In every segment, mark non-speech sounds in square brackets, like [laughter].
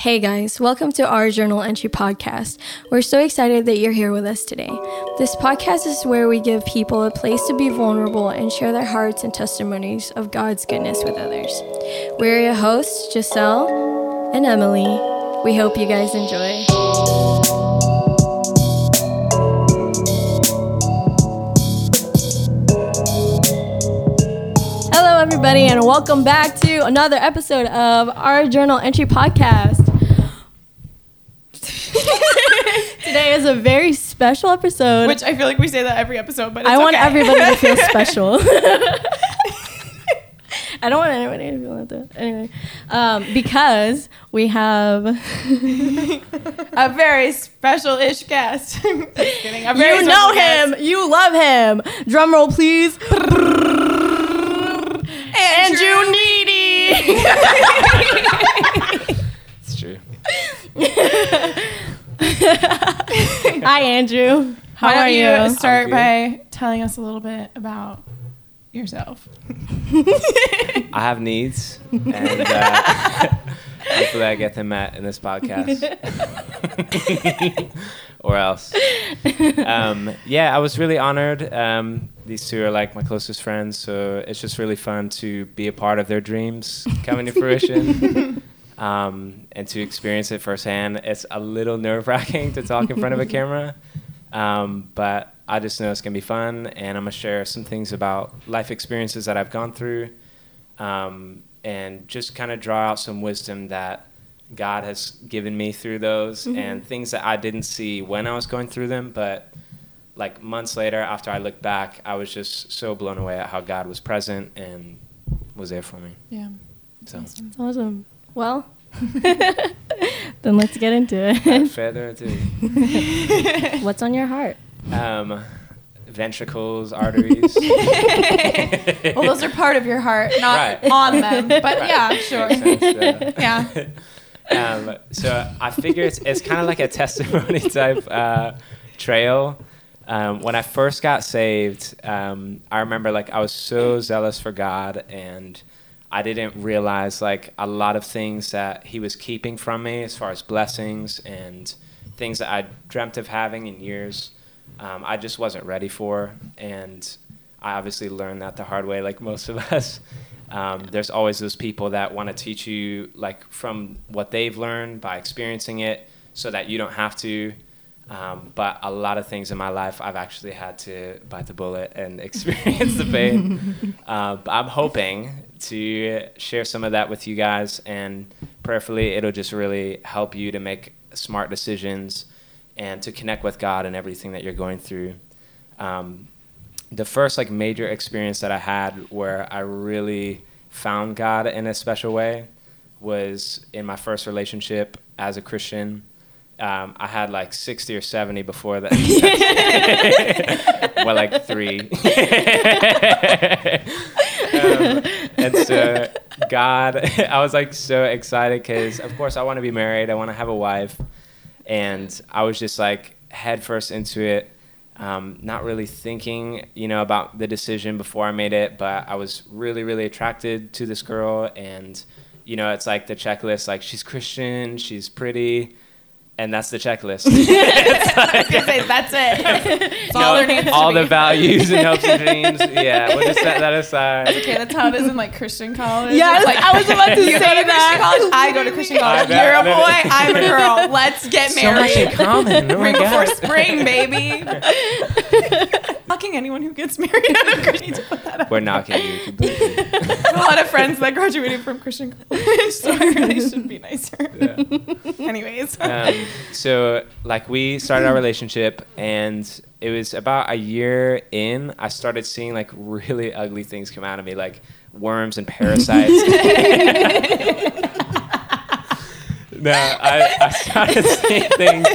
Hey guys, welcome to our Journal Entry podcast. We're so excited that you're here with us today. This podcast is where we give people a place to be vulnerable and share their hearts and testimonies of God's goodness with others. We're your hosts, Giselle and Emily. We hope you guys enjoy. Hello, everybody, and welcome back to another episode of our Journal Entry podcast. [laughs] Today is a very special episode. Which I feel like we say that every episode, but it's I want okay. everybody to feel special. [laughs] I don't want anybody to feel like that. Anyway, um, because we have [laughs] a very special-ish guest. Just kidding. You know special him, you love him. Drum roll, please. Andrew Needy. It's true. [laughs] Hi, Andrew. How Why don't are you, you? start I'm by telling us a little bit about yourself? [laughs] I have needs, and uh, [laughs] hopefully I get them met in this podcast, or else. Um, yeah, I was really honored. Um, these two are like my closest friends, so it's just really fun to be a part of their dreams coming to fruition. Um, and to experience it firsthand, it's a little nerve wracking to talk in front of a [laughs] camera. Um, but I just know it's gonna be fun, and I'm gonna share some things about life experiences that I've gone through, um, and just kind of draw out some wisdom that God has given me through those, and things that I didn't see when I was going through them, but like months later, after I look back, I was just so blown away at how God was present and was there for me. Yeah. So, That's awesome. Well, [laughs] then let's get into without it. further ado, [laughs] What's on your heart? um, ventricles, arteries. [laughs] Well, those are part of your heart, not Right. on them. But Right. yeah, sure. Makes sense, Yeah. um, so I figure it's, it's kind of like a testimony type uh, trail. Um, when I first got saved, um, I remember like I was so zealous for God, and I didn't realize like a lot of things that He was keeping from me as far as blessings and things that I dreamt of having in years. Um, I just wasn't ready for, and I obviously learned that the hard way, like most of [laughs] us. Um, there's always those people that want to teach you like from what they've learned by experiencing it, so that you don't have to. Um, but a lot of things in my life, I've actually had to bite the bullet and [laughs] experience the pain. [laughs] uh, but I'm hoping to share some of that with you guys, and prayerfully, it'll just really help you to make smart decisions and to connect with God and everything that you're going through. Um, the first like major experience that I had where I really found God in a special way was in my first relationship as a Christian. Um, I had like 60 or 70 before that. [laughs] [laughs] well, like three. [laughs] um, [laughs] and so, [laughs] God, [laughs] I was like so excited because, of course, I want to be married, I want to have a wife. And I was just like headfirst into it um, not really thinking, you know, about the decision before I made it, but I was really, really attracted to this girl, and you know, it's like the checklist, like she's Christian, she's pretty, and that's the checklist. [laughs] [laughs] I was say that's it. [laughs] That's all there needs all the values and hopes and dreams. Yeah, we'll just set that aside. Okay, that's how it is in like Christian college. Yes, It's like, I was about to say to that. College, I go to Christian college. You're a boy, I'm a girl. Let's get So much in married. common. Oh my Spring before spring, baby. Fucking anyone who gets [laughs] married out of [laughs] Christian to put that up. We're knocking you [laughs] completely. a lot of friends that graduated from Christian college, so I really should be nicer. Yeah. Anyways. um, so like we started our relationship and it was about a year in i started seeing like really ugly things come out of me like worms and parasites no I, I started seeing things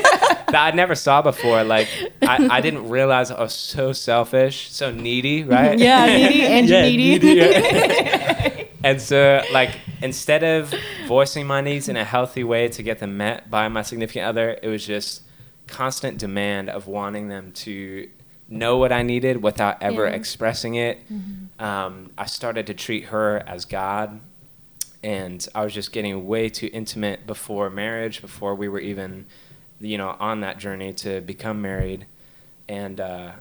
that i never saw before like I, I didn't realize i was so selfish so needy right Yeah, needy, Andrew [laughs] Yeah, needy. yeah. and so, like, instead of voicing my needs in a healthy way to get them met by my significant other, it was just constant demand of wanting them to know what I needed without ever Yeah. expressing it. Mm-hmm. Um, I started to treat her as God. and I was just getting way too intimate before marriage, before we were even, you know, on that journey to become married. And uh,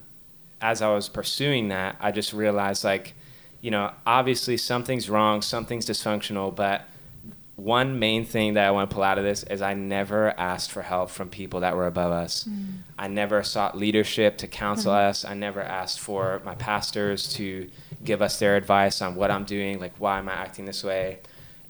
as I was pursuing that, I just realized like, you know, obviously something's wrong, something's dysfunctional, but one main thing that I want to pull out of this is I never asked for help from people that were above us. Mm. I never sought leadership to counsel mm. us. I never asked for my pastors to give us their advice on what I'm doing, like why am I acting this way.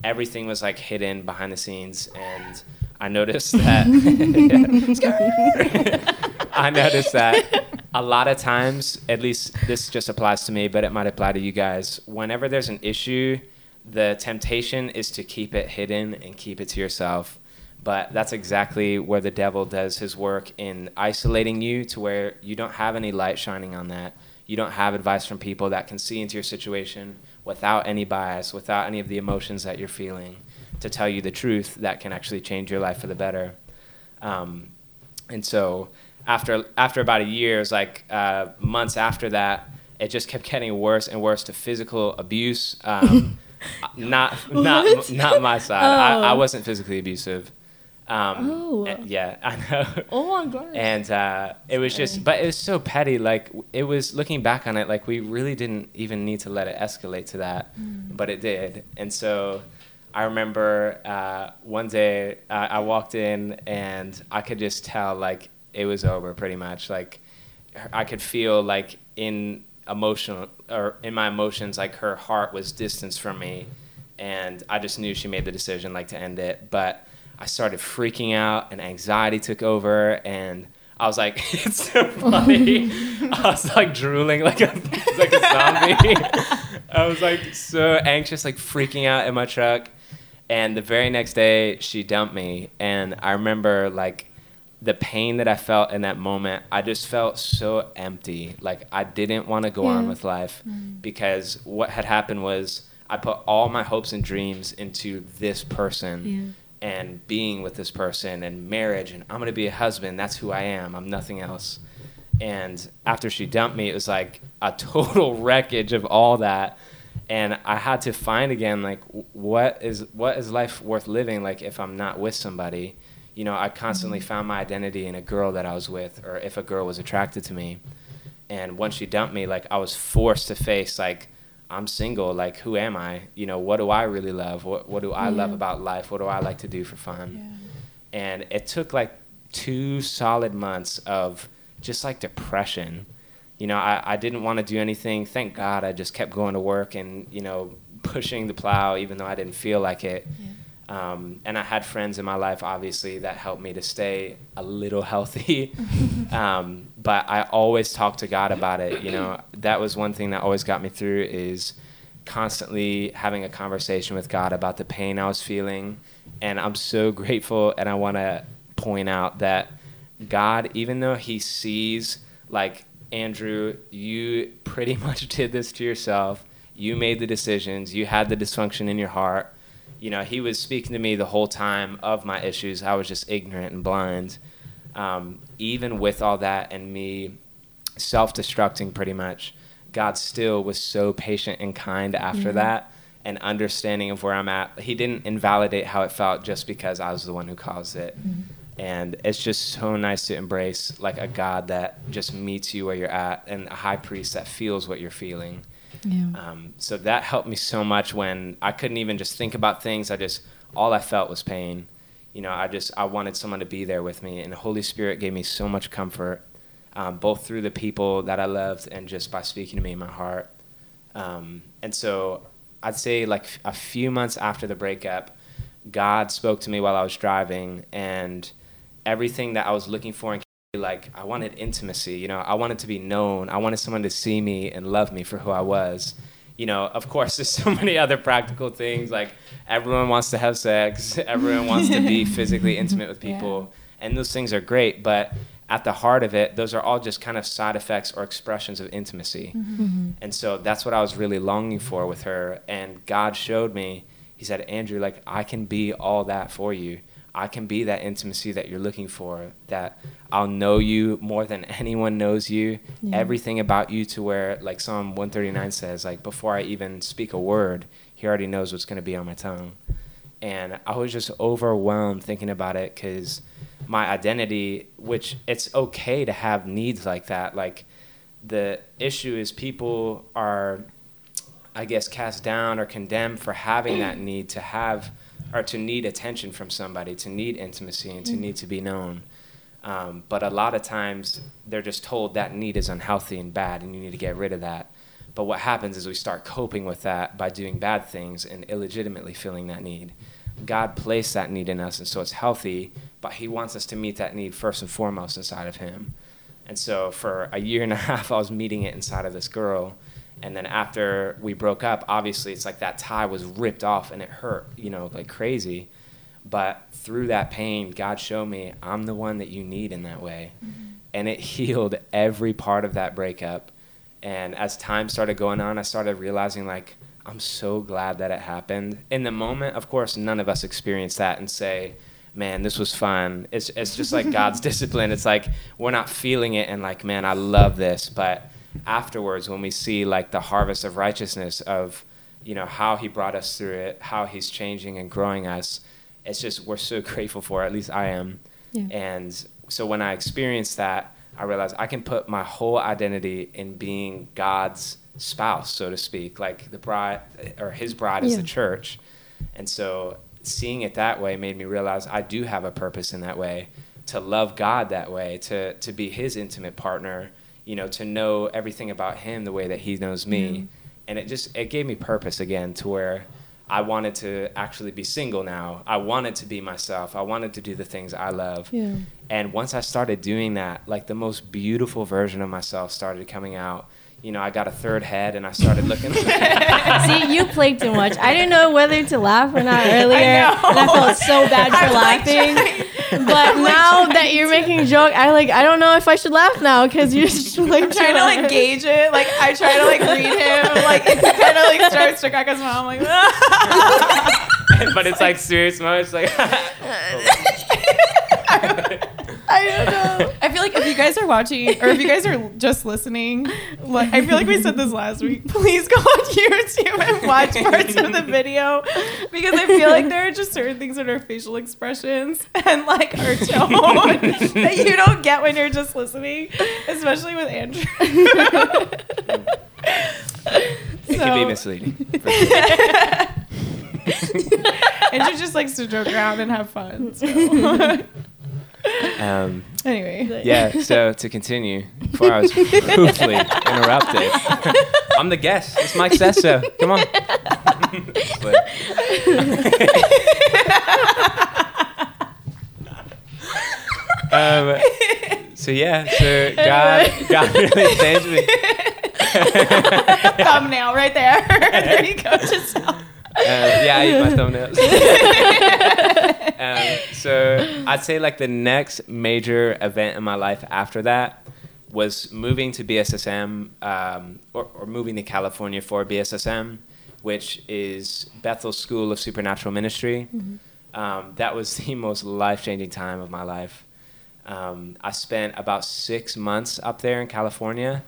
Everything was like hidden behind the scenes, and I noticed that. [laughs] [laughs] I noticed that a lot of times, at least this just applies to me, but it might apply to you guys. Whenever there's an issue the temptation is to keep it hidden and keep it to yourself. But that's exactly where the devil does his work in isolating you to where you don't have any light shining on that. You don't have advice from people that can see into your situation without any bias, without any of the emotions that you're feeling, to tell you the truth that can actually change your life for the better. Um, and so after after about a year, it was like uh, months after that, it just kept getting worse and worse to physical abuse. Um, [laughs] not not not my side. Oh. I, I oh. wasn't physically abusive. Um, oh. Yeah, [laughs] I know. Oh my god. And uh, it was just, but it was so petty. Like it was looking back on it, like we really didn't even need to let it escalate to that, mm. but it did. And so I remember uh, one day uh, I walked in and I could just tell like it was over pretty much. Like I could feel like in emotional or in my emotions like her heart was distanced from me. And i just knew she made the decision like to end it. But i started freaking out and anxiety took over. And i was like [laughs] it's so funny. [laughs] I was like drooling like a like a zombie. [laughs] I was like so anxious like freaking out in my truck and the very next day she dumped me and i remember like the pain that I felt in that moment, I just felt so empty. Like I didn't want to go yeah. on with life mm. because what had happened was I put all my hopes and dreams into this person yeah. and being with this person and marriage and I'm going to be a husband. That's who I am. I'm nothing else. And after she dumped me, it was like a [laughs] total wreckage of all that. And I had to find again like what is what is life worth living like if I'm not with somebody you know, I constantly mm-hmm. found my identity in a girl that I was with, or if a girl was attracted to me. And once she dumped me, like I was forced to face like I'm single. Like who am I? You know, what do I really love? What what do I yeah. love about life? What do I like to do for fun? Yeah. And it took like two solid months of just like depression. You know, I, I didn't want to do anything. Thank God I just kept going to work and, you know, [laughs] pushing the plow even though I didn't feel like it. Yeah um, and I had friends in my life, obviously, that helped me to stay a little [laughs] healthy. [laughs] um, but I always talked to God about it. You know, that was one thing that always got me through is constantly having a conversation with God about the pain I was feeling. And I'm so grateful, and I want to point out that God, even though He sees, like, Andrew, you pretty [laughs] much did this to yourself. You made the decisions. You had the dysfunction in your heart you know, he was speaking to me the whole time of my issues. I was just ignorant and blind. Um, even with all that and me self destructing pretty much, God still was so patient and kind after mm-hmm. that and understanding of where I'm at. He didn't invalidate how it felt just because I was the one who caused it. Mm-hmm. And it's just so nice to embrace like a God that just meets you where you're at and a high priest that feels what you're feeling. Yeah. Um, so that helped me so much when I couldn't even just think about things. I just all I felt was pain. You know, I just I wanted someone to be there with me, and the Holy Spirit gave me so much comfort, um, both through the people that I loved and just by speaking to me in my heart. Um, and so I'd say like a few months after the breakup, God spoke to me while I was driving, and everything that I was looking for in like I wanted intimacy, you know, I wanted to be known. I wanted someone to see me and love me for who I was. You know, of course there's so [laughs] many other practical things like everyone wants to have sex, [laughs] everyone wants to be [laughs] physically intimate with people, yeah. and those things are great, but at the heart of it, those are all just kind of side effects or expressions of intimacy. Mm-hmm. mm-hmm. And so that's what I was really longing for with her. And God showed me, He said, Andrew, like, I can be all that for you. I can be that intimacy that you're looking for, that I'll know you more than [laughs] anyone knows you, yeah. everything about you to where, like Psalm 139 says, like before I even speak a word, he already knows what's going to be on my tongue. And I was just overwhelmed thinking about it because my identity, which it's okay to have needs like that. Like the issue is people are, I guess, cast down or condemned for having that need to have or to need attention from somebody, to need intimacy, and to mm-hmm. need to be known. Um, but a lot of times they're just told that need is unhealthy and bad, and you need to get rid of that. But what happens is we start coping with that by doing bad things and illegitimately filling that need. God placed that need in us, and so it's healthy, but He wants us to meet that need first and foremost inside of Him. And so for a year and a [laughs] half, I was meeting it inside of this girl. And then after we broke up, obviously it's like that tie was ripped off and it hurt, you know, like crazy. But through that pain, God showed me I'm the one that you need in that way. Mm-hmm. And it healed every part of that breakup. And as time started going on, I started realizing like I'm so glad that it happened. In the moment, of course, none of us experience that and say, man, this was fun. It's, it's just like [laughs] God's discipline. It's like we're not feeling it and like, man, I love this. But afterwards, when we see like the harvest of righteousness of, you know, how He brought us through it, how He's changing and growing us, it's just, we're so [laughs] grateful for it. At least I am. Yeah. And so when I experienced that, I realized I can put my whole identity in being God's spouse, so to speak. Like the bride or his bride is the church. And so seeing it that way made me realize I do have a purpose in that way to love God that way, to to be his intimate partner, you know, to know everything about him the way that he knows me. Mm. And it just it gave me purpose again to where I wanted to actually be single now. I wanted to be myself. I wanted to do the things I love. Yeah. And once I started doing that, like the most beautiful version of myself started coming out you know, I got a third head and I started looking. [laughs] [laughs] See, you played too much. I didn't know whether to laugh or not [laughs] earlier, I and I felt so bad for I'm laughing. Like but now that you're making a joke, I like I don't know if I should laugh now because you're just like I'm trying to like gauge it. Like I try to like read him, like it kind of like starts to crack his mouth. I'm like, but it's like serious moments, like. I don't know. I feel like if you guys are watching or if you guys are just listening, like I feel like we said this last week, please go on YouTube and watch parts of the video because I feel like there are just certain things in our facial expressions and like our tone [laughs] that you don't get when you're just listening, especially with Andrew. it so, can be misleading. [laughs] Andrew just likes to joke around and have fun. So. Um, anyway. Yeah, so to continue, before I was [laughs] rudely interrupted, [laughs] I'm the guest. It's Mike says so. Come on. um, so yeah, so God, God really changed me. [laughs] Thumbnail right there. there you go. Just um, yeah, I eat my [laughs] thumbnails. [laughs] um, so I'd say like the next major event in my life after that was moving to BSSM um, or, or, moving to California for BSSM, which is Bethel School of Supernatural Ministry. Mm-hmm. Um, that was [laughs] the most life changing time of my life. Um, I spent about six months up there in California,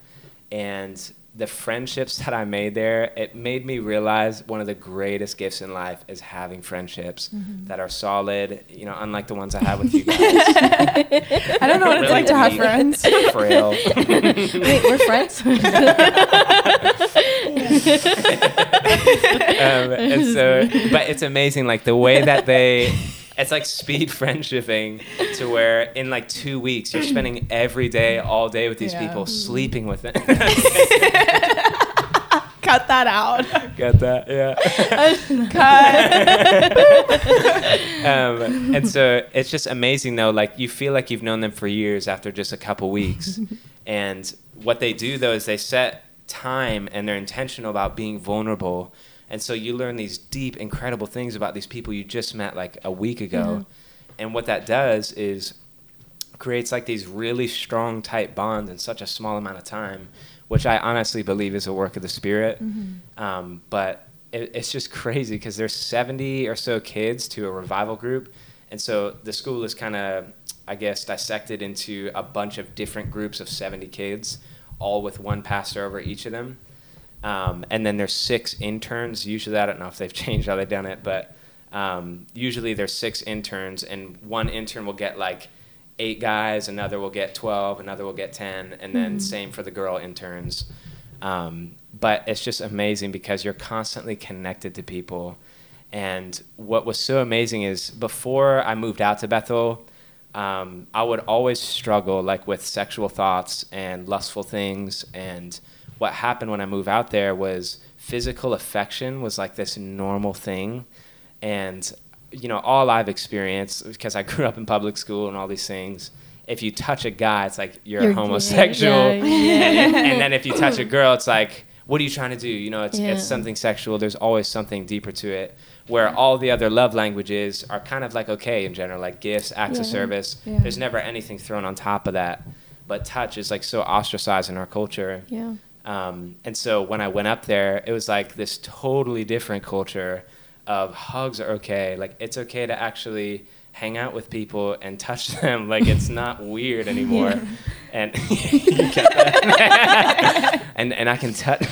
and the friendships that I made there, it made me realize one of the greatest gifts in life is having friendships mm-hmm. that are solid, you know, unlike the ones I have with you [laughs] guys. I don't know what really it's like to have friends. [laughs] Frail. Wait, we're friends? [laughs] um, and so, but it's amazing, like the way that they it's like speed [laughs] friendshipping to where in like two weeks you're spending every day, all day with these yeah. people, sleeping with them. [laughs] Cut that out. Cut that, yeah. [laughs] Cut. um, and so it's just amazing though. Like you feel like you've known them for years after just a couple weeks. and what they do though is they set time and they're intentional about being vulnerable and so you learn these deep, incredible things about these people you just met like a week ago. Mm-hmm. And what that does is creates like these really strong, tight bonds in such a small amount of time, which I honestly believe is a work of the Spirit. Mm-hmm. Um, but it, it's just crazy because there's 70 or so kids to a revival group. And so the school is kind of, I guess, dissected into a bunch of different groups of 70 kids, all with one pastor over each of them. Um, and then there's six interns. Usually, I don't know if they've [laughs] changed how they've done it, but um, usually there's six interns, and one intern will get like eight guys, another will get 12, another will get 10, and then mm-hmm. same for the girl interns. Um, but it's just amazing because you're constantly connected to people. And what was so amazing is before I moved out to Bethel, um, I would always struggle like with sexual thoughts and lustful things. And what happened when I moved out there was physical affection was like this normal thing. And you know, all I've experienced because I [laughs] grew up in public school and all these things. If you touch a guy, it's like you're, you're homosexual, yeah, yeah. [laughs] And, and, [laughs] then if you touch a girl, it's like, what are you trying to do? You know, it's yeah. it's something sexual. There's always something deeper to it. Where all the other love languages are kind of like okay in general, like gifts, acts of service. There's never anything thrown on top of that. But touch is like so ostracized in our culture. Yeah. Um, and so when I went up there, it was like this totally different culture of hugs are okay. Like it's okay to actually hang out with people and touch [laughs] them. Like it's [laughs] not weird anymore. Yeah. And [laughs] and and I can touch.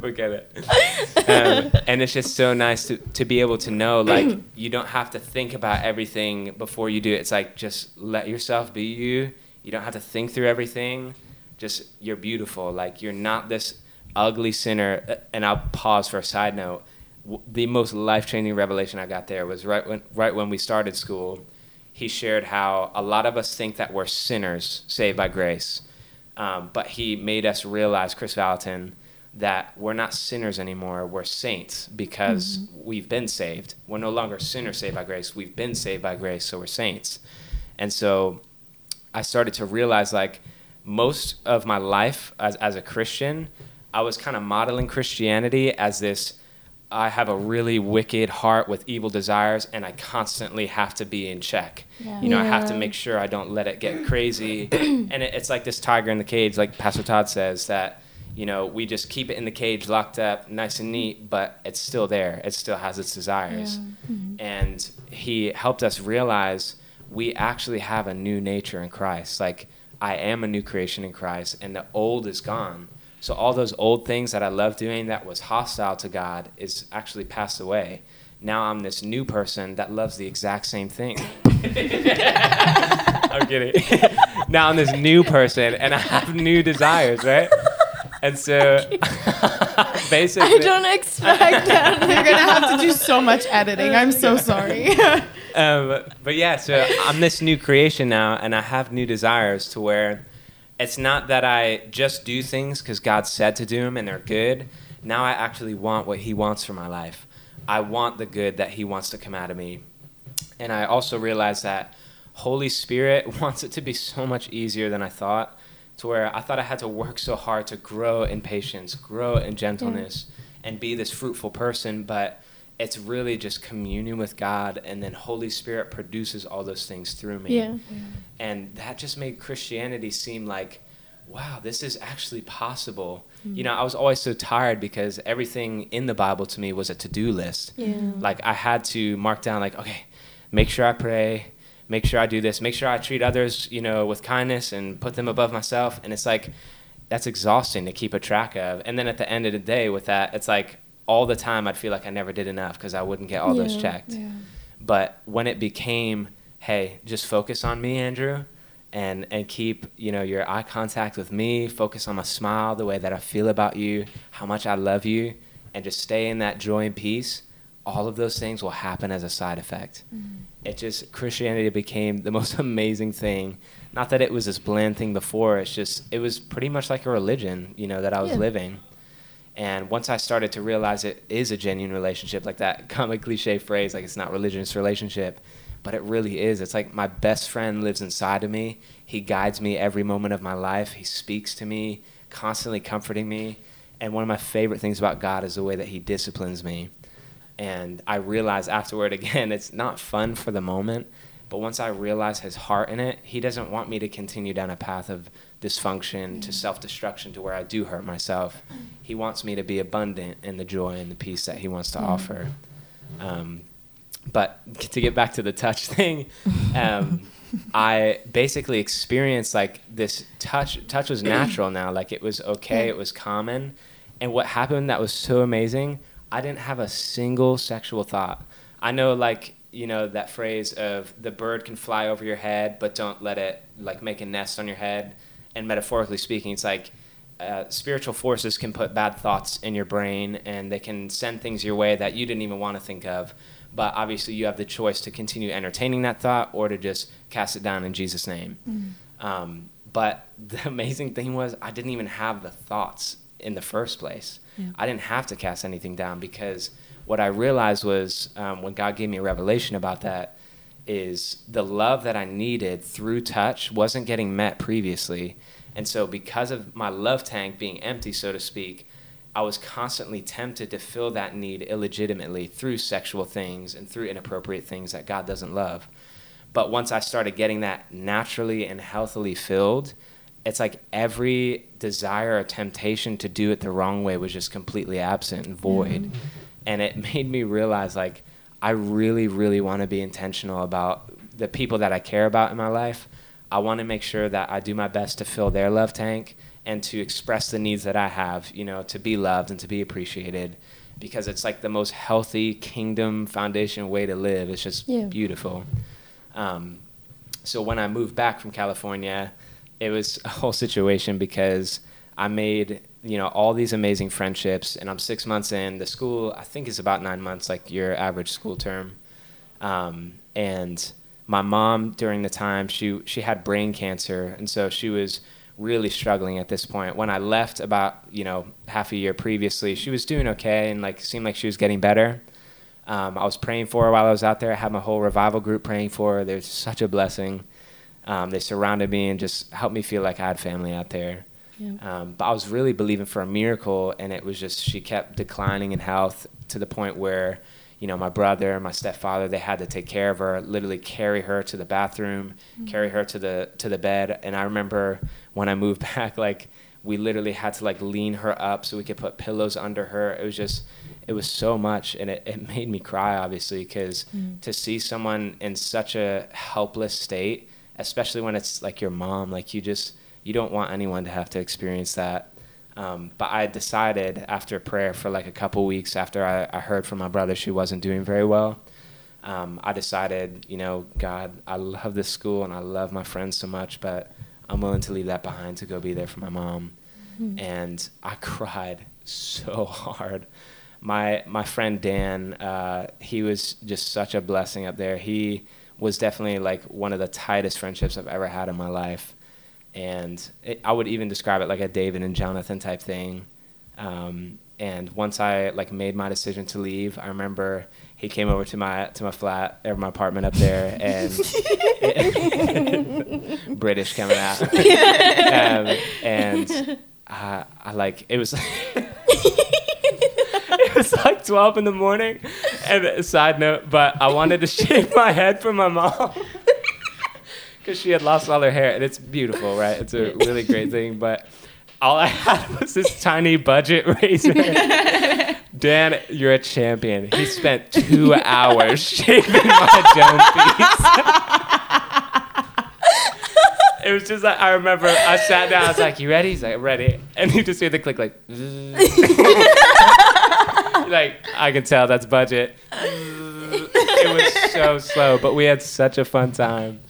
Forget it. Um, and it's just so nice to, to be able to know like [clears throat] you don't have to think about everything before you do it. It's like just let yourself be you. You don't have to think through everything. Just you're beautiful. Like you're not this ugly sinner. And I'll pause for a side note. The most life changing revelation I got there was right when right when we started school. He shared how a lot of us think that we're sinners saved by grace, um, but he made us realize, Kris Vallotton, that we're not sinners anymore. We're saints because mm-hmm. we've been saved. We're no longer sinners saved by grace. We've been saved by grace, so we're saints. And so I started to realize like most of my life as, as a Christian, I was kind of modeling Christianity as this I have a really wicked heart with evil desires and I constantly have to be in check. Yeah. You know, yeah. I have to make sure I don't let it get crazy. [clears throat] and it, it's like this tiger in the cage, like Pastor Todd says, that, you know, we just keep it in the cage locked up, nice and neat, but it's still there. It still has its desires. Yeah. Mm-hmm. And he helped us realize we actually have a new nature in Christ. Like, I am a new creation in Christ, and the old is gone so all those old things that I loved doing that was hostile to God is actually passed away. Now I'm this new person that loves the exact same thing. [laughs] I'm kidding. [laughs] now I'm this new person and I have new desires, right? And so [laughs] basically I don't expect that. You're gonna have to do so much editing. I'm so sorry. Um, but yeah, so I'm this new creation now and I have new desires to where it's not that I just do things because God said to do them and they're good. Now I actually want what He wants for my life. I want the good that He wants to come out of me. And I also realize that Holy Spirit [laughs] wants it to be so much easier than I thought, to where I thought I had to work so hard to grow in patience, grow in gentleness, yeah. and be this fruitful person. But it's really just communion with God, and then Holy Spirit produces all those things through me. Yeah. yeah. And that just made Christianity seem like, wow, this is actually possible. Mm-hmm. You know, I was always so tired because everything in the Bible to me was a to do list. Yeah. Like, I had to mark down, like, okay, make sure I pray, make sure I do this, make sure I treat others, you know, with kindness and put them above myself. And it's like, that's exhausting to keep a track of. And then at the end of the day, with that, it's like, all the time I'd feel like I never did enough because I wouldn't get all yeah, those checked. Yeah. But when it became, hey, just focus on me, Andrew, and and keep you know your eye contact with me, focus on my smile, the way that I feel about you, how much I love you, and just stay in that joy and peace. All of those things will happen as a side effect. Mm-hmm. It just Christianity became the [laughs] most amazing thing. Not that it was this bland thing before. It's just it was pretty much like a religion, you know, that I was yeah. living and once I started to realize it is a genuine relationship, like that [laughs] common cliche phrase, like it's not religious relationship, but it really is. It's like my best friend lives inside of me. He guides me every moment of my life. He speaks to me, constantly comforting me. And one of my favorite things about God is the way that He disciplines me. And I realize afterward, [laughs] again, it's not fun for the moment, but once I realize His heart in it, He doesn't want me to continue down a path of dysfunction to self destruction to where I do hurt myself. He wants me to be abundant in the joy and the peace that He wants to offer. Um, but to get back to the touch [laughs] thing, um, I basically experienced like this touch. Touch was natural now. Like it was okay. It was common. And what happened that was so amazing, I didn't have a single sexual thought. I know like you know that phrase of the bird can fly over your head, but don't let it like make a nest on your head. And metaphorically speaking, it's like uh, spiritual forces can put bad thoughts in your brain, and they can send things your way that you didn't even want to think of. But obviously, you have the choice to continue entertaining that thought or to just cast it down in Jesus' name. Mm. Um, but [laughs] the amazing thing was, I didn't even have the thoughts in the first place. Yeah. I didn't have to cast anything down because what I realized was um, when God gave me a revelation about that is the love that I needed through touch wasn't getting met previously. And so, because of my love tank being empty, so to speak, I was constantly tempted to fill that need illegitimately through sexual things and through inappropriate things that God doesn't love. But once I started getting that naturally and healthily filled, it's like every desire or temptation to do it the wrong way was just completely absent and void. Mm-hmm. And it [laughs] made me realize like I really, really want to be intentional about the people that I care about in my life. I want to make sure that I do my best to fill their love tank and to express the needs that I have, you know, to be loved and to be appreciated because it's like the most healthy kingdom foundation way to live. It's just yeah. beautiful. Um, so when I moved back from California, it was a whole situation because I made you know all these amazing friendships, and I'm six months in. The school I think is about nine months, like your average school term, um, and my mom during the time she she had brain cancer, and so she was really struggling at this point. When I left about you know half a year previously, she was doing okay and like seemed like she was getting better. Um, I was praying for her while I was out there. I had my whole revival group praying for her. There's such a blessing. Um, they surrounded me and just helped me feel like I had family out there. Yeah. Um, but I was really believing for a miracle, and it was just she kept declining in health to the point where you know, my brother, my stepfather, they had to take care of her, literally carry her to the bathroom, mm-hmm. carry her to the to the bed. And I remember when I moved [laughs] back, like we literally had to like lean her up so we could put pillows under her. It was just, it was so much, and it, it [laughs] made me cry, obviously, because mm. to see someone in such a helpless state, especially when it's like your mom, like you just you don't want anyone to have to experience that. Um, but I decided after prayer for like a couple weeks after I, I heard from my brother she wasn't doing very well. Um, I decided, you know, God, I love this school and I love my friends so much, but I'm willing to leave that behind to go be there for my mom. Mm-hmm. And I [laughs] cried so hard. My my friend Dan, uh, he was just such a blessing up there. He was definitely like one of the tightest friendships I've ever had in my life and it, I would even describe it like a David and Jonathan type thing. Um, and once I like made my decision to leave, I remember he came over to my to my flat or my apartment up there, and [laughs] British coming out, [laughs] um, and I, I like it was. [laughs] it was like 12 in the morning and side note but i wanted to shave my head for my mom because she had lost all her hair, and it's beautiful, right? It's a really great [laughs] thing. But all I had [laughs] was this tiny budget razor. [laughs] Dan, you're a champion. He spent two hours shaving my dome piece. it was just like I remember I sat down. I was like, "You ready?" He's like, "Ready." And you just hear the click, like, like I can tell that's budget. it was so slow, but we had such a fun time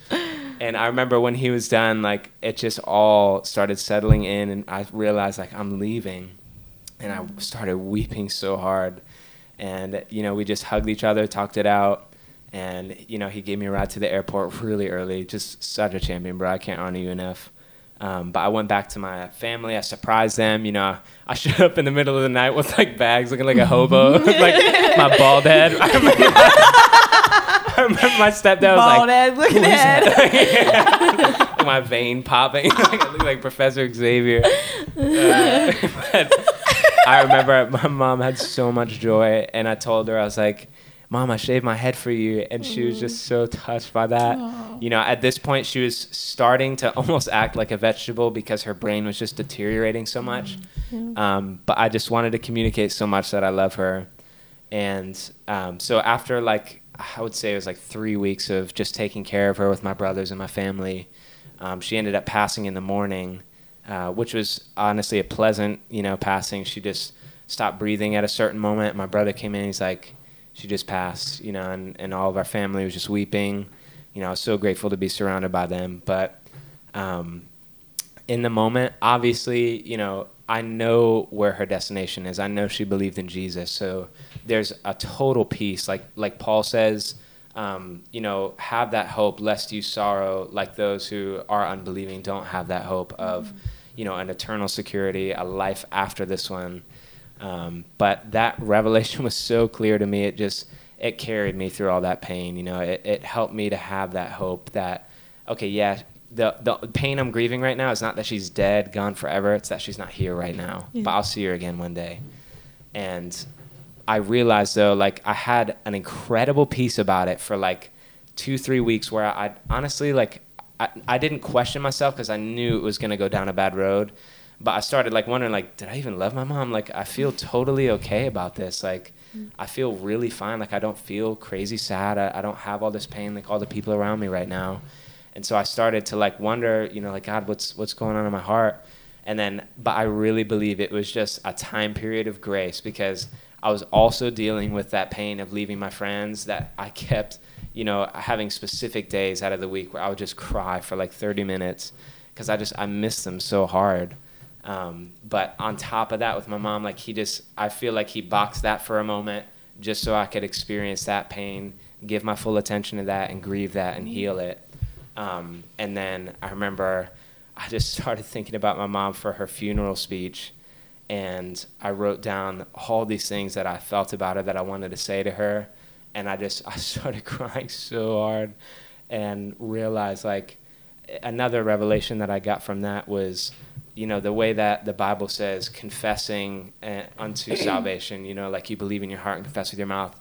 and I remember when he was done, like it just all started settling in, and I realized like I'm leaving, and I started weeping so hard, and you know we just hugged each other, talked it out, and you know he gave me a ride to the airport really early. Just such a champion, bro. I can't honor you enough. Um, but I went back to my family. I surprised them. You know, I [laughs] showed up in the middle of the night with like bags, looking like a hobo, [laughs] like my bald head. [laughs] I remember my stepdad was Bald like, head, looking at [laughs] [laughs] my vein popping. [laughs] I look like Professor Xavier. Uh, I remember my mom had so much joy, and I told her I was like, "Mom, I shaved my head for you," and she was just so touched by that. Aww. You know, at this point, she was starting to almost act like a vegetable because her brain was just deteriorating so much. Mm-hmm. Um, but I just wanted to communicate so much that I love her, and um, so after like I would say it was like three weeks of just taking care of her with my brothers and my family. Um, she ended up passing in the morning, uh, which was honestly a pleasant, you know, passing. She just stopped breathing at a certain moment. My brother came in. He's like, she just passed, you know, and, and all of our family was just weeping. You know, I was so grateful to be surrounded by them. But um, in the moment, obviously, you know, I know where her destination is. I know she believed in Jesus. So there's a total peace. Like like Paul says, um, you know, have that hope lest you sorrow like those who are unbelieving don't have that hope of, mm-hmm. you know, an eternal security, a life after this one. Um, but that revelation was so clear to me. It just it carried me through all that pain. You know, it, it helped me to have that hope that okay, yeah, the the pain I'm grieving right now is not that she's dead, gone forever. It's that she's not here right now. Yeah. But I'll see her again one day. And I realized though, like I had an incredible peace about it for like two, three weeks where I, I honestly like I, I didn't question myself because I knew it was gonna go down a bad road but I started like wondering like did I even love my mom like I feel totally okay about this like mm. I feel really fine like I don't feel crazy sad I, I don't have all this pain like all the people around me right now and so I started to like wonder you know like God what's what's going on in my heart and then but I really believe it was just a time period of grace because I was also dealing with that pain of leaving my friends that I kept you know having specific days out of the week where I would just cry for like 30 minutes because I just I missed them so hard um, but on top of that, with my mom, like he just, I feel like he boxed that for a moment just so I could experience that pain, give my full attention to that, and grieve that and heal it. Um, and then I remember I just [laughs] started thinking about my mom for her funeral speech. And I wrote down all these things that I felt about her that I wanted to say to her. And I just, [laughs] I started crying so hard and realized like another revelation that I got from that was you know the way that the bible says confessing uh, unto [clears throat] salvation you know like you believe in your heart and confess with your mouth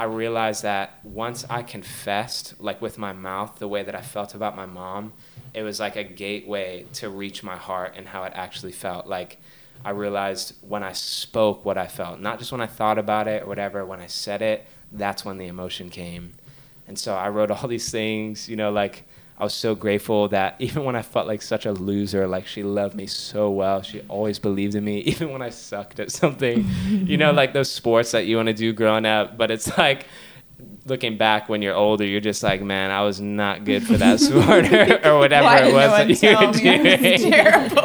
i realized that once i confessed like with my mouth the way that i felt about my mom it was like a gateway to reach my heart and how it actually felt. Like i realized when i spoke what i felt not just when i thought about it or whatever when i said it that's when the emotion came. And so i wrote all these things you know like I was so grateful that [laughs] even when I felt like such a loser, like she loved me so well. She always believed in me, [laughs] even when I sucked at something. you know, like those sports that you want to do growing up, but it's [laughs] like looking back when you're older, you're just like, man, I was not good for that sport or, or whatever Why it was that you were doing. terrible.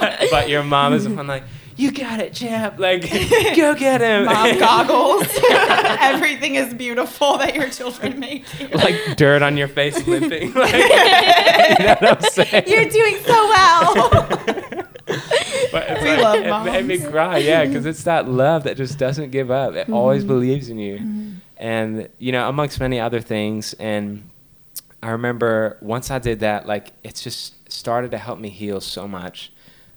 but, but, your mom is fun, like, you got it, champ. Like, [laughs] go get him. Mom [laughs] goggles. [laughs] Everything is beautiful that your children make. You. Like dirt on your face, limping. Like, you know what I'm saying? You're doing so well. but we like, love moms. It made me cry, yeah, because it's that love that just doesn't give up. It mm-hmm. always believes in you, mm-hmm. and you know, amongst many other things. And I remember once I did that, like it's just started to help me heal so much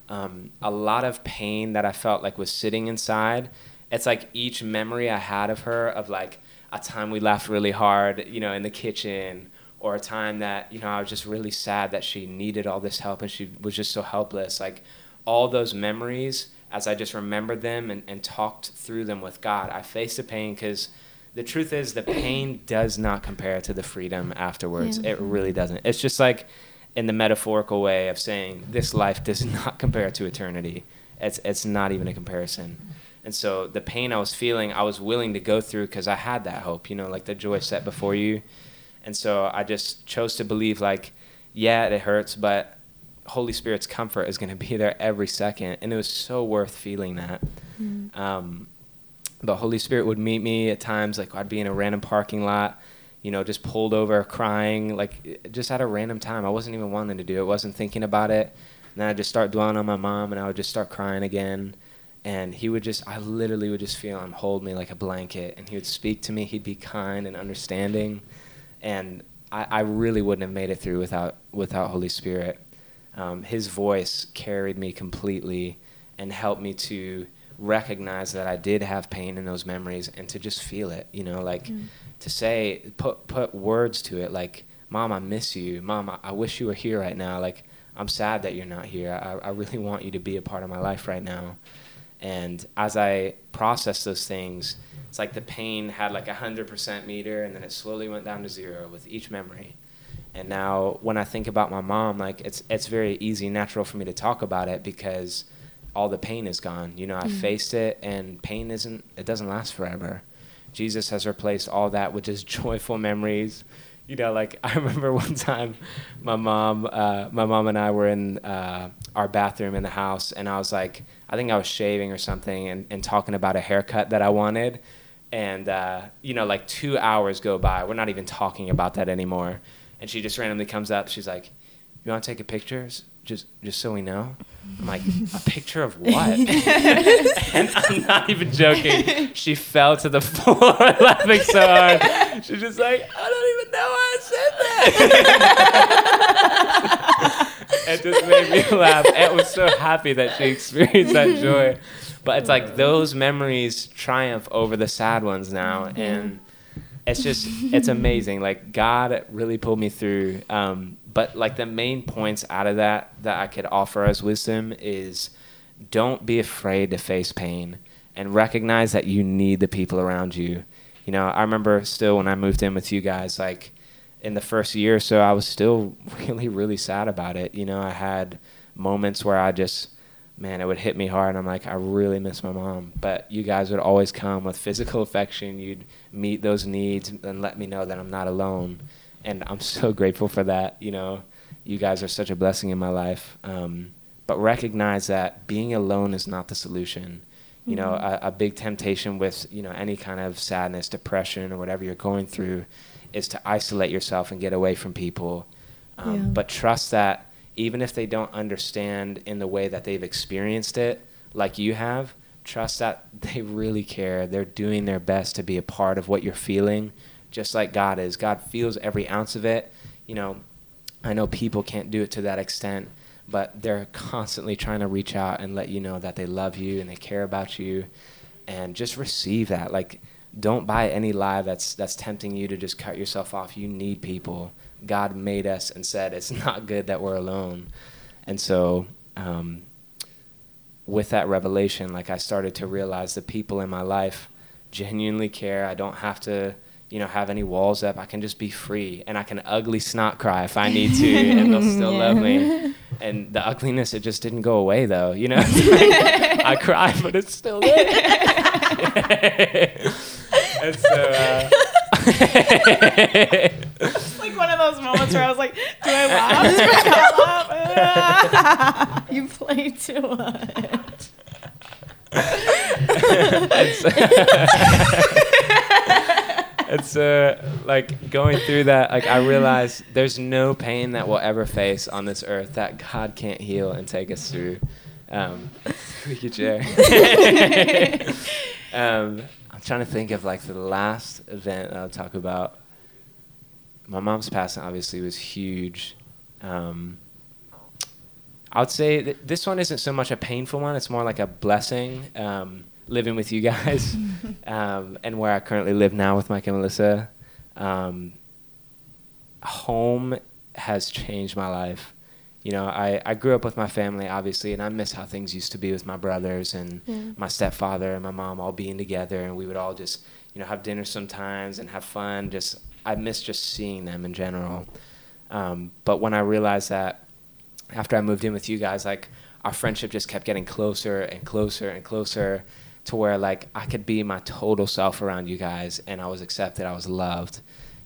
um, a lot of pain that I felt like was sitting inside. It's like each memory I had of her, of like a time we laughed really hard, you know, in the kitchen, or a time that, you know, I was just really sad that she needed all this help and she was just so helpless. Like all those memories, as I just remembered them and, and talked through them with God, I faced the pain because the truth is the pain does not compare to the freedom afterwards. Yeah. It really doesn't. It's just like, in the metaphorical way of saying this life does [laughs] not compare to eternity. It's it's not even a comparison. And so the pain I was feeling, I was willing to go through because I had that hope, you know, like the joy set before you. And so I just chose to believe, like, yeah, it hurts, but Holy Spirit's comfort is going [laughs] to be there every second. And it was so worth feeling that. Mm. Um, the Holy Spirit would meet me at times, like I'd be in a random parking lot you know, just pulled over crying, like just at a random time. I wasn't even wanting to do it, wasn't thinking about it. And then I'd just start dwelling on my mom and I would just start crying again. And he would just, I literally would just feel him hold me like a blanket. And he would speak to me. He'd be kind and understanding. And I, I really wouldn't have made it through without, without Holy Spirit. Um, his voice carried me completely and helped me to recognize that I did have pain in those memories and to just feel it, you know, like. Mm to say put put words to it like mom i miss you mom i, I wish you were here right now like i'm sad that you're not here I, I really want you to be a part of my life right now And as I process those things, it's like the pain had like a hundred percent meter, and then it slowly went down to zero with each memory. And now, when I think about my mom, like it's it's very easy, natural for me to talk about it because all the pain is gone. You know, I mm. faced it, and pain isn't it doesn't last forever. Jesus has replaced all that with just [laughs] joyful memories. You know, like I [laughs] remember one time, my mom, uh, my mom and I were in uh, our bathroom in the house, and I was like, I think I was shaving or something, and, and talking about a haircut that I wanted, and uh, you know, like two hours go by, we're not even talking about that anymore, and she just randomly comes up, she's like, "You want to take a picture?" just just so we know. I'm like, a picture of what? [laughs] and I'm not even joking. She fell to the floor [laughs] laughing so hard. She's just like, I don't even know why I said that. [laughs] it just made me laugh. I was so happy that she experienced that joy. But it's like those memories triumph over the sad ones now. And it's just, it's amazing. Like, God really pulled me through. Um, but like the main points out of that that I could offer as wisdom is don't be afraid to face pain and recognize that you need the people around you. You know, I remember still when I moved in with you guys, like in the first year or so, I was still [laughs] really, really sad about it. You know, I had moments where I just, man, it would hit me hard. And I'm like, I really miss my mom. But you guys would always come with physical affection. You'd meet those needs and let me know that I'm not alone and I'm [laughs] so grateful for that. You know, you guys are such a blessing in my life. Um, but recognize that being alone is not the solution. You mm-hmm. know, a, a, big temptation with you know any kind of sadness, depression, or whatever you're going through, is to isolate yourself and get away from people. Um, yeah. But trust that even if they don't understand in the way that they've experienced it, like you have, trust that [laughs] they really care. They're doing their best to be a part of what you're feeling just like God is. God feels every ounce of it. You know, I know people can't do it to that extent, but they're constantly trying to reach out and let you know that they love you and they care about you and just receive that. Like don't buy any lie that's that's tempting you to just cut yourself off. You need people. God made us and said it's [laughs] not good that we're alone. And so um, with that revelation, like I started to realize the people in my life genuinely care. I don't have to you know have any walls up i can just be free and i can ugly snot cry if i need to and they'll [laughs] still yeah. love me and the ugliness it just didn't go away though you know [laughs] [laughs] i cry but it's still there and so uh, like one of those moments where I was like, "Do I laugh? Do I laugh?" you play too much it's uh, like going through that. Like I realize there's no pain that we'll ever face on this earth that God can't heal and take us through. Um, [laughs] we could share. [laughs] um, I'm trying to think of like the last event I'll talk about. My mom's passing obviously was huge. Um, I would say this one isn't so much a painful one; it's more like a blessing. Um, living with you guys [laughs] um, and where I currently live now with Mike and Melissa. Um, home has changed my life. You know, I, I grew up with my family, obviously, and I miss how things used to be with my brothers and yeah. my stepfather and my mom all being together, and we would all just, you know, have dinner sometimes and have fun. Just, I miss just seeing them in general. Um, but when I realized that after I moved in with you guys, like, our friendship just kept getting closer and closer and closer to where like I could be my total self around you guys and I was accepted, I was loved,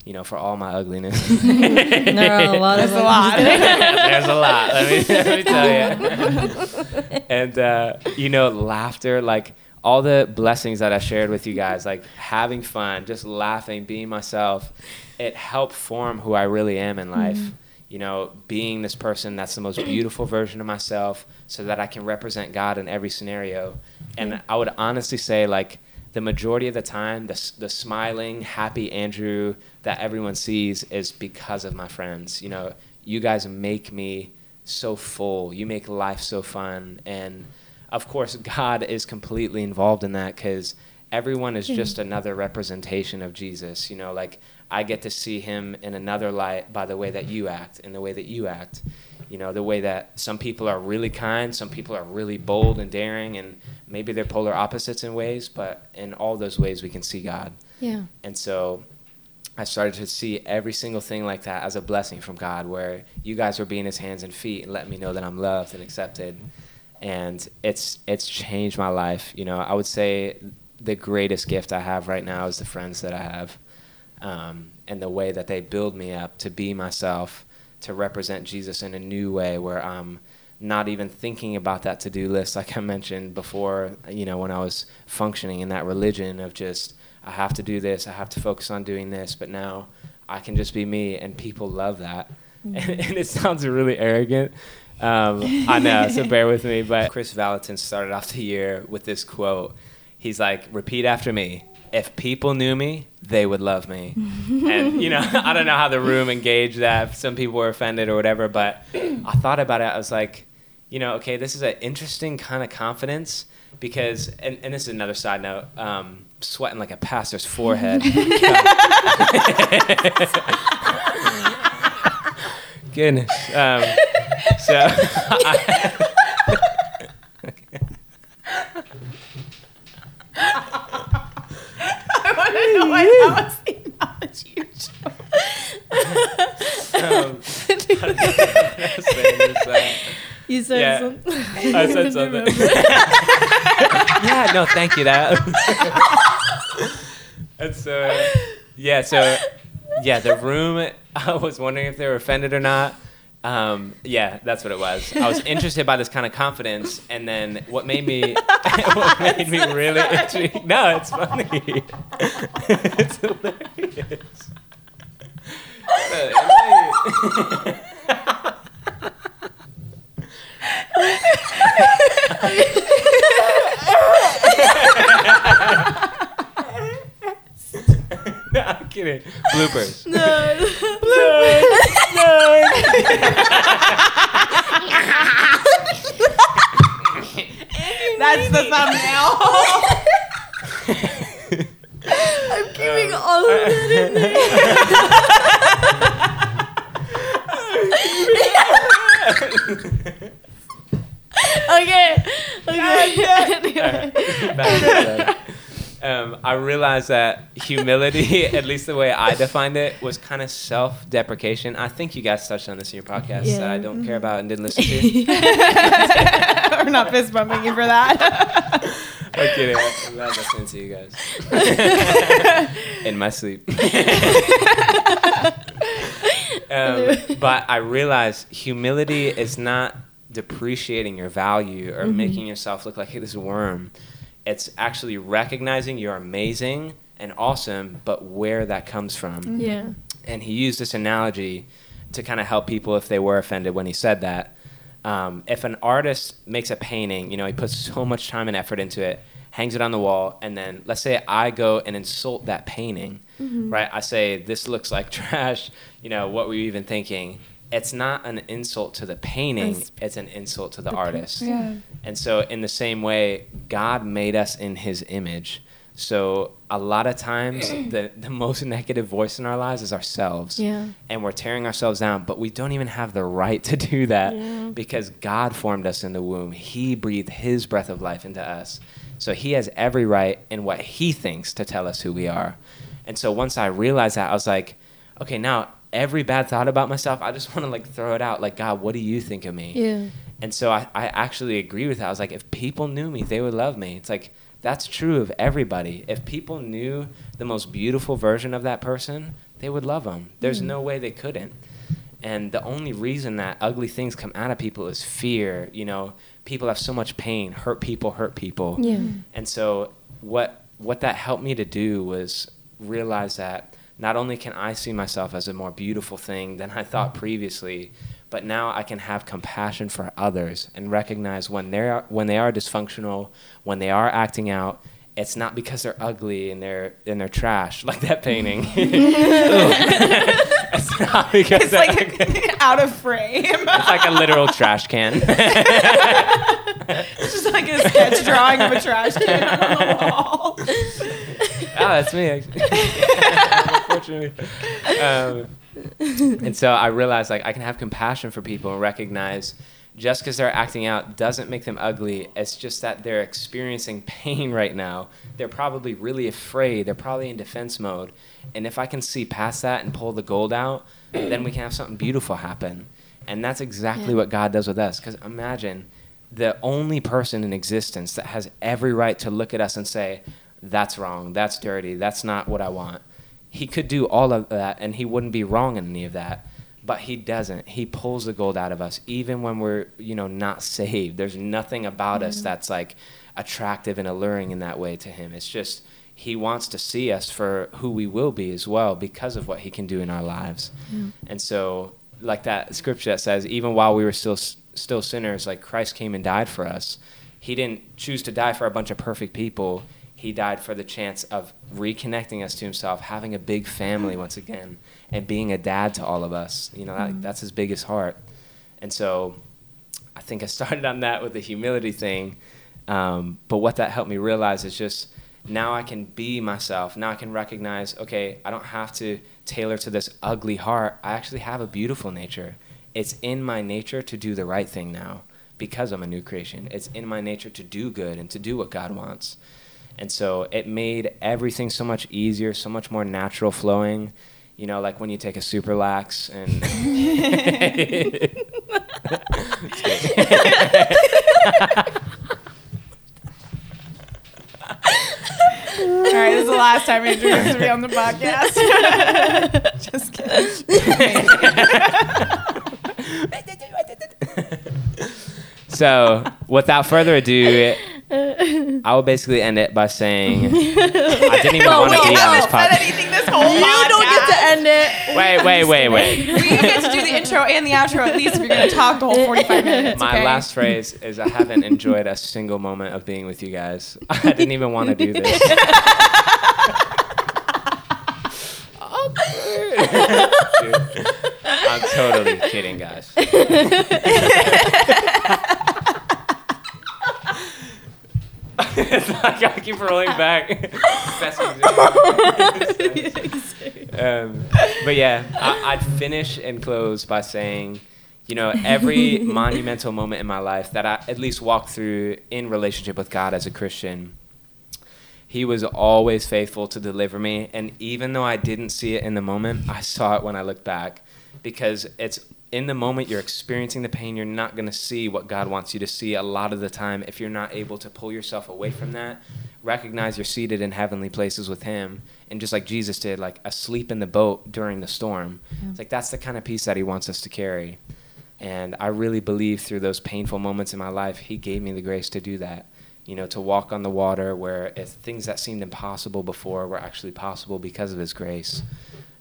you know, for all my ugliness. [laughs] there are a lot. There's a lot. [laughs] There's a lot. Let me, let me tell you. [laughs] and uh, you know, laughter, like all the blessings that I shared with you guys, like having fun, just laughing, being myself, it helped form who I really am in life. Mm-hmm you know, being this person that's the most beautiful version of myself so that I can represent God in every scenario. And I would honestly say, like, the majority of the time, the, the smiling, happy Andrew that everyone sees is because of my friends. You know, you guys make me so full, you make life so fun. And of course, God is completely involved in that because everyone is hmm. just another representation of Jesus. You know, like I get to see him in another light by the way that you act, in the way that you act. You know, the way that some people are really kind, some people are really bold and daring, and maybe they're polar opposites in ways, but in all those ways we can see God. Yeah. And so I started to see every single thing like that as a blessing from God, where you guys were being His hands and feet and letting me know that I'm loved and accepted. And it's it's changed my life. You know, I would say the greatest gift I have right now is the friends that I have, um, and the way that they build me up to be myself, to represent Jesus in a new way, where I'm not even thinking about that to-do list, like I mentioned before. You know, when I was functioning in that religion of just I have to do this, I have to focus on doing this, but now I can just be me, and people love that. [laughs] Mm-hmm. And, and, it sounds really arrogant. Um, I know, so bear with me. But [laughs] Kris Vallotton started off the year with this quote. He's like, "Repeat after me. If people knew me, they would love me." [laughs] and you know, [laughs] I don't know how the room engaged that. Some people were offended or whatever, but I thought about it. I was like, you know, okay, this is an interesting kind of confidence because, and, and this is another side note. Um, sweating like a pastor's forehead. [laughs] Goodness. Um, so. I, I want to know why that was the analogy you chose. [laughs] Um, [laughs] [laughs] uh, you said yeah. something. I said something. yeah, no, thank you. That. and so, yeah, so, yeah, the room. I was wondering if they were offended or not. Um, yeah, that's what it was. I was [laughs] interested by this kind of confidence, and then what made me, [laughs] what made me really intrigued. No, it's funny. [laughs] it's hilarious. no, I'm kidding. Bloopers. No. Bloopers. No. [laughs] [laughs] That's the thumbnail. [laughs] I'm keeping um, all of that in there. okay. Okay. anyway. Um, I realized that humility, [laughs] at least the way I defined it, was kind of self-deprecation. I think you guys touched on this in your podcast yeah. that I don't care about and didn't listen to. [laughs] We're not [laughs] fist bumping you for that. I'm kidding. I'm glad listening to you guys in my sleep. Um, but I realized humility is not depreciating your value or mm-hmm. making yourself look like hey, this worm. It's actually recognizing you're amazing and awesome, but where that comes from. Mm-hmm. Yeah. And he used this analogy to kind of help people if they were offended when he said that. Um, if an artist makes a painting, you know, he puts so much time and effort into it, hangs it on the wall, and then let's say I go and insult that painting, mm-hmm. right? I say, this looks like [laughs] trash, you know, what were you even thinking? It's not an insult to the painting it's, it's an insult to the, the artist yeah. and so in the same way god made us in his image so a lot of times [clears throat] the, the most negative voice in our lives is ourselves yeah. and we're tearing ourselves down but we don't even have the right to do that yeah. because god formed us in the womb he breathed his breath of life into us so he has every right in what he thinks to tell us who we are and so once i realized that i was like okay now every bad thought about myself, I just [laughs] want to like throw it out. Like, God, what do you think of me? Yeah. And so I, I actually agree with that. I was like, if people knew me, they would love me. It's like, that's true of everybody. If people knew the most beautiful version of that person, they would love them. There's mm. no way they couldn't. And the only reason that ugly things come out of people is fear. You know, people have so much pain. Hurt people hurt people. Yeah. And so what what that helped me to do was realize that not only can I see myself as a more beautiful thing than I thought previously, but now I can have compassion for others and recognize when they're when they are dysfunctional, when they are acting out, it's not because they're ugly and they're and they're trash [laughs] like that painting. [laughs] [laughs] it's not because it's like out of frame. it's like a literal trash can. it's just like a sketch drawing of a trash can on the wall. oh, that's me. Unfortunately. Um, and so I realized like I can have compassion for people and recognize just because they're acting out doesn't make them ugly. It's just that they're experiencing pain right now. They're probably really afraid. They're probably in defense mode. And if I can see past that and pull the gold out, then we can have something beautiful happen. And that's exactly Yeah. what God does with us. Because imagine the only person in existence that has every right to look at us and say, that's wrong, that's dirty, that's not what I want. He could do all of that and he wouldn't be wrong in any of that. But he doesn't. He pulls the gold out of us even when we're, you know, not saved. There's nothing about us mm-hmm. that's like attractive and alluring in that way to him. It's just he wants to see us for who we will be as well because of what he can do in our lives. Mm-hmm. And so like that scripture that says even while we were still still sinners like Christ came and died for us. He didn't choose to die for a bunch of perfect people. He died for the chance of reconnecting us to himself, having a big family once again, and being a dad to all of us. You know, that, that's his biggest heart. And so I think I started on that with the humility thing. Um, but what that helped me realize is just now I can be myself. Now I can recognize, okay, I don't have to tailor to this ugly heart. I actually have a beautiful nature. It's in my nature to do the right thing now because I'm a new creation. It's in my nature to do good and to do what God wants. And so it made everything so much easier, so much more natural flowing. You know, like when you take a super lax and. [laughs] All right, this is the last time Andrew gets to be on the podcast. [laughs] Just kidding. [laughs] So, without further ado, I will basically end it by saying [laughs] I didn't even Well, want to wait, be on this haven't podcast. anything this whole You don't get to end it. Wait, wait, wait, wait. [laughs] We get to do the intro and the outro at least if you're going to talk the whole 45 minutes. My okay? last phrase is I haven't enjoyed a single moment of being with you guys. [laughs] I didn't even want to do this. Dude, I'm totally kidding, guys. It's like I keep rolling back. Best [laughs] um, but yeah, I, I'd finish and close by saying, you know, every [laughs] monumental moment in my life that I at least walked through in relationship with God as a Christian, He was always faithful to deliver me. And even though I didn't see it in the moment, I saw it when I look back because it's in the moment you're experiencing the pain, you're not going to see what God wants you to see a lot of the time if you're not able to pull yourself away from that. Recognize you're seated in heavenly places with Him. And just like Jesus did, like asleep in the boat during the storm. It's like that's the kind of peace that He wants us to carry. And I really believe through those painful moments in my life, He gave me the grace to do that. You know, to walk on the water where if things that seemed impossible before were actually possible because of His grace.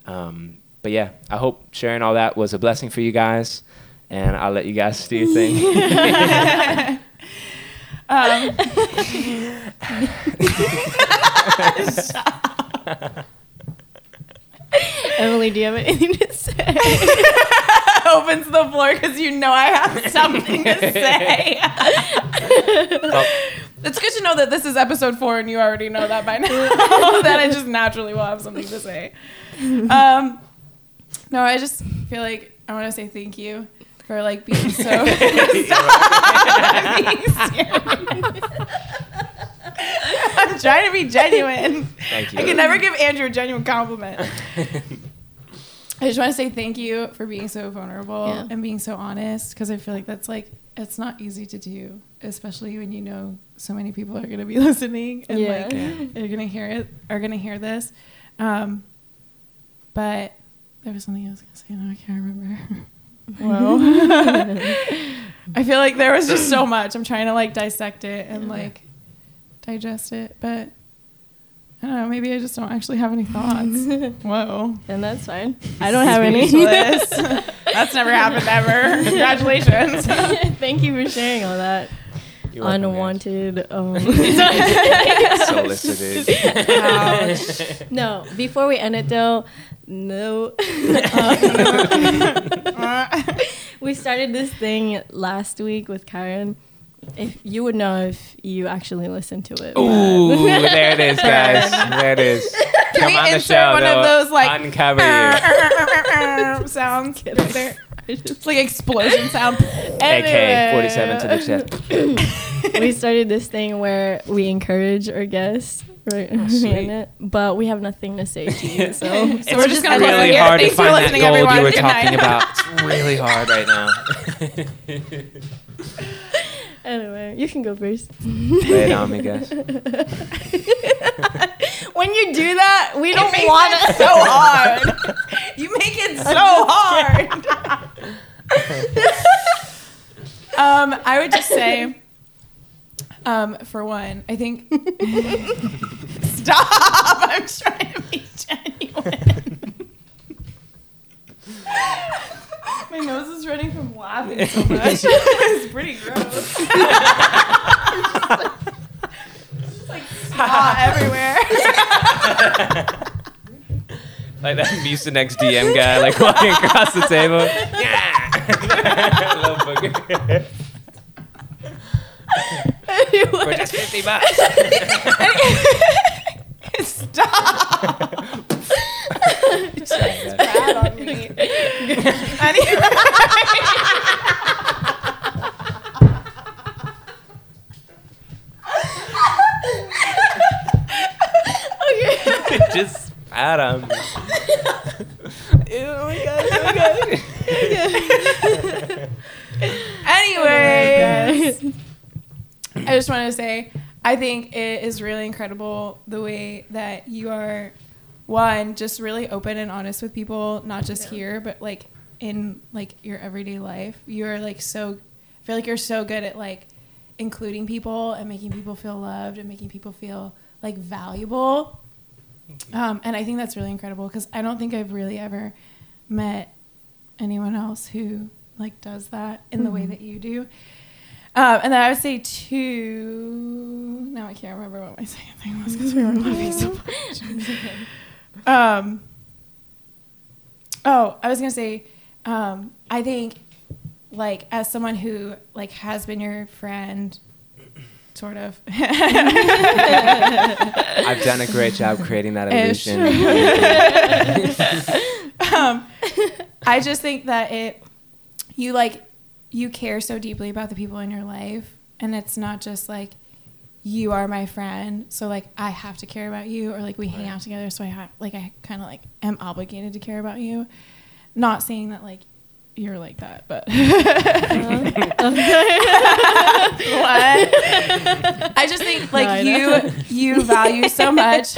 Um, but yeah, I hope sharing all that was a blessing for you guys. And I'll let you guys do your thing. [laughs] Um, [laughs] Emily, do you have anything to say? [laughs] opens the floor because you know I have something to say. it's good to know that this is episode four and you already know that by now. that I just naturally will have something to say. Um, no, I just feel like I want to say thank you for like being [laughs] so. Stop being serious. I'm trying to be genuine. Thank you. I can never give Andrew a genuine compliment. [laughs] I just want to say thank you for being so vulnerable Yeah. and being so honest because I feel like that's like it's not easy to do, especially when you know so many people are going to be [laughs] listening and Yeah. like Yeah. are going to hear it, are going to hear this. Um, but there was something I was going to say, and I can't remember. [laughs] Whoa. [laughs] I feel like there was just so [laughs] much. I'm trying to like dissect it and like digest it, but I don't know. Maybe I just don't actually have any thoughts. Whoa. and that's fine. I don't have any. That's never happened ever. Congratulations. Thank you for sharing all that. You're welcome. Unwanted. [laughs] Um, [laughs] Solicited. Ouch. no, before we end it though, no. [laughs] we started this thing last week with Karen if you would know if you actually listened to it. Ooh, there it is, guys. There it is. Come we on the insert show. one of those, like, uncover you. sounds there. It's like explosion sound. AK 47 to the chest. [coughs] we started this thing where we encourage our guests. Right, Oh, [laughs] sweet. in it, but we have nothing to say to you, so, [laughs] It's we're just gonna really here. hard to Thanks for find that gold everyone. you were Good talking night. about. [laughs] It's really hard right now. Anyway, you can go first. Lay it on me, guys. when you do that, we don't makes want it so hard. You make it so hard. [laughs] um, I would just say, um, for one, I think. [laughs] Stop! I'm trying to be genuine. [laughs] [laughs] My nose is running from laughing so much. [laughs] it's pretty gross. [laughs] It's like snot everywhere. Like that Mucinex DM guy, like walking across the table. Yeah. Little booger. For just 50 bucks. [laughs] Stop! Sorry, guys. bad on me. Anyway. just spat on me. oh my god, oh [laughs] Anyways, I just wanted to say I think it is really incredible the way that you are one just really open and honest with people, not just here, but like in like your everyday life. You're like so I feel like you're so good at like including people and making people feel loved and making people feel like valuable. Um, and I think that's really incredible because I don't think I've really ever met anyone else who like does that in the way that you do. Um, and then I would say two. Now I can't remember what my [laughs] second thing was because we were laughing so [laughs] much. um, oh, I was gonna say, um, I think like as someone who like has been your friend, sort of. [laughs] I've done a great job creating that Ish. illusion. um, I just think that it, you like, you care so deeply about the people in your life, and it's not just like, you are my friend, so like I have to care about you, or like we hang out together, so I have like I kind of like am obligated to care about you. Not saying that like you're like that, but [laughs] what? I just think like No, you you value so much.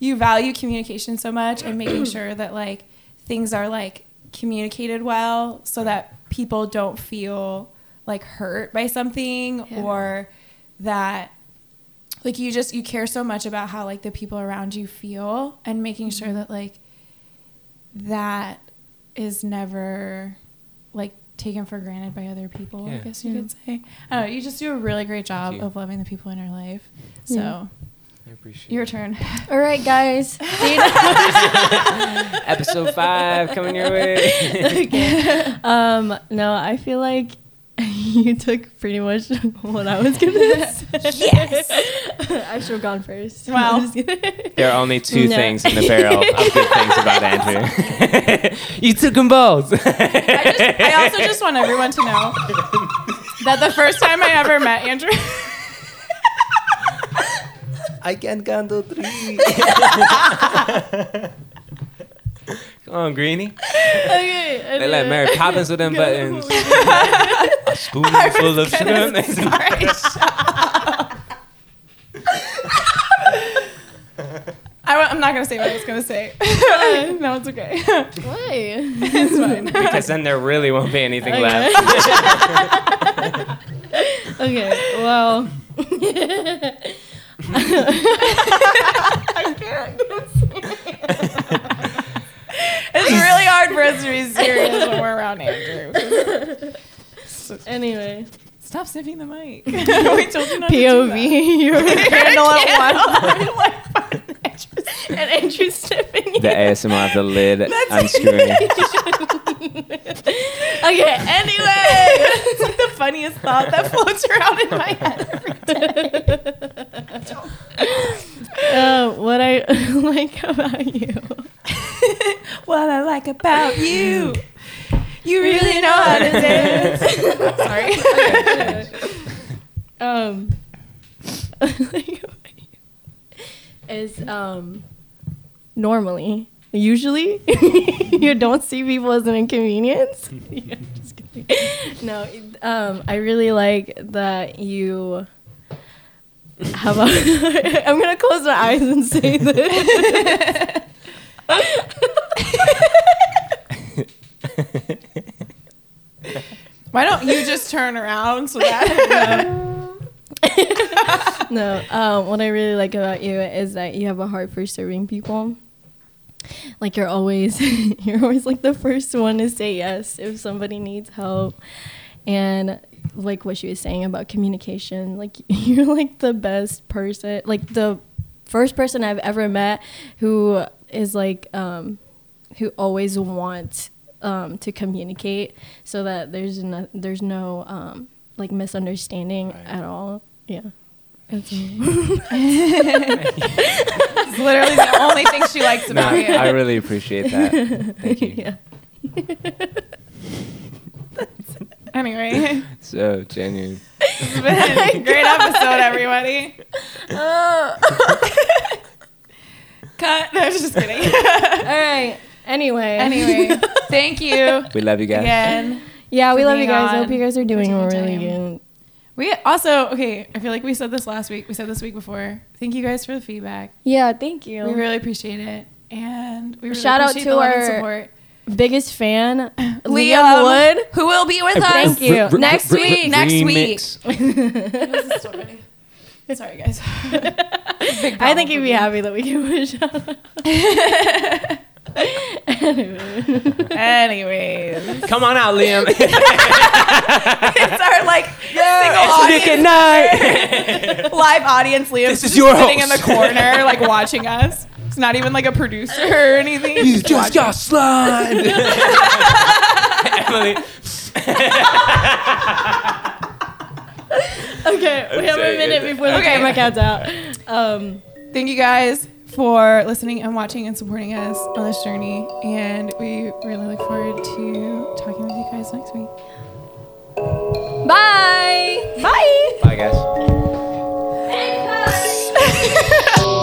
You value communication so much and making sure that like things are like communicated well so that people don't feel like hurt by something Yeah. or that like you just you care so much about how like the people around you feel and making sure mm-hmm. that like that is never like taken for granted by other people i guess you Yeah. could say i don't know you just do a really great job of loving the people in your life so Yeah. I appreciate your it. turn [laughs] All right, guys. [laughs] [laughs] Episode five coming your way. um, no, I feel like you took pretty much what I was gonna say. Yes. I should have gone first. Well. I'm just kidding. There are only two No. things in the barrel of good things about Andrew. you took them both. I, just, I also just want everyone to know that the first time I ever met Andrew, I can't count to three. Come on, Greenie. okay. They let Mary Poppins with them [laughs] buttons. [laughs] A spoonful of sugar. sorry, shut. I, wa- I'm not gonna say what I was gonna say. [laughs] no, it's okay. Why? it's fine. because then there really won't be anything Okay. left. okay. Well. It's really [laughs] hard for us to be serious when we're around Andrew. anyway, Stop sniffing the mic. [laughs] we told you not to do POV. [laughs] You're Handle it one. and Andrew sniffing. The ASMR of the lid unscrewing. Okay. Anyway. It's like the funniest funniest thought that [laughs] floats around in my head every day. uh, what I [laughs] like about you. [laughs] what I like about you. You really know how to dance. Sorry. um, is um, normally, usually, you don't see people as an inconvenience. Yeah, just kidding. No, um, I really like that you have a. [laughs] I'm gonna close my eyes and say [laughs] this. Why don't you just turn around so that? [laughs] no, um, what I really like about you is that you have a heart for serving people. Like you're always, [laughs] you're always like the first one to say yes if somebody needs help, and like what she was saying about communication. Like [laughs] you're like the best person, like the first person I've ever met who is like, um, who always wants um, to communicate so that there's no, there's no um, like misunderstanding right. at all. Yeah. [laughs] it's literally the only thing she likes about no, you. I really appreciate that. Thank you. Yeah. [laughs] anyway. So genuine. It's been a [laughs] great episode, everybody. Uh. Cut. No, just kidding. All right. Anyway. Anyway. Thank you. We love you guys. Again. Yeah, we love you guys. I hope you guys are doing really good. We also okay. I feel like we said this last week. We said this week before. Thank you guys for the feedback. Yeah, thank you. We really appreciate it, and we really shout out to our biggest fan, [laughs] Liam, Liam, Wood, who will be with us. Thank you. next week. Next week. This is so ready. Sorry, guys. [laughs] I think he'd be happy that we can push out. [laughs] Anyways. Come on out, Liam. [laughs] it's our like yeah, it's Nick night. [laughs] Live audience, Liam. This is your sitting host. in the corner, like watching us. It's not even like a producer or anything. You just, just got slimed. Emily. okay, we have a minute before the okay. camera counts out. Um, thank you guys for listening and watching and supporting us on this journey. And we really look forward to talking with you guys next week. Bye. Bye. Bye, guys. [laughs]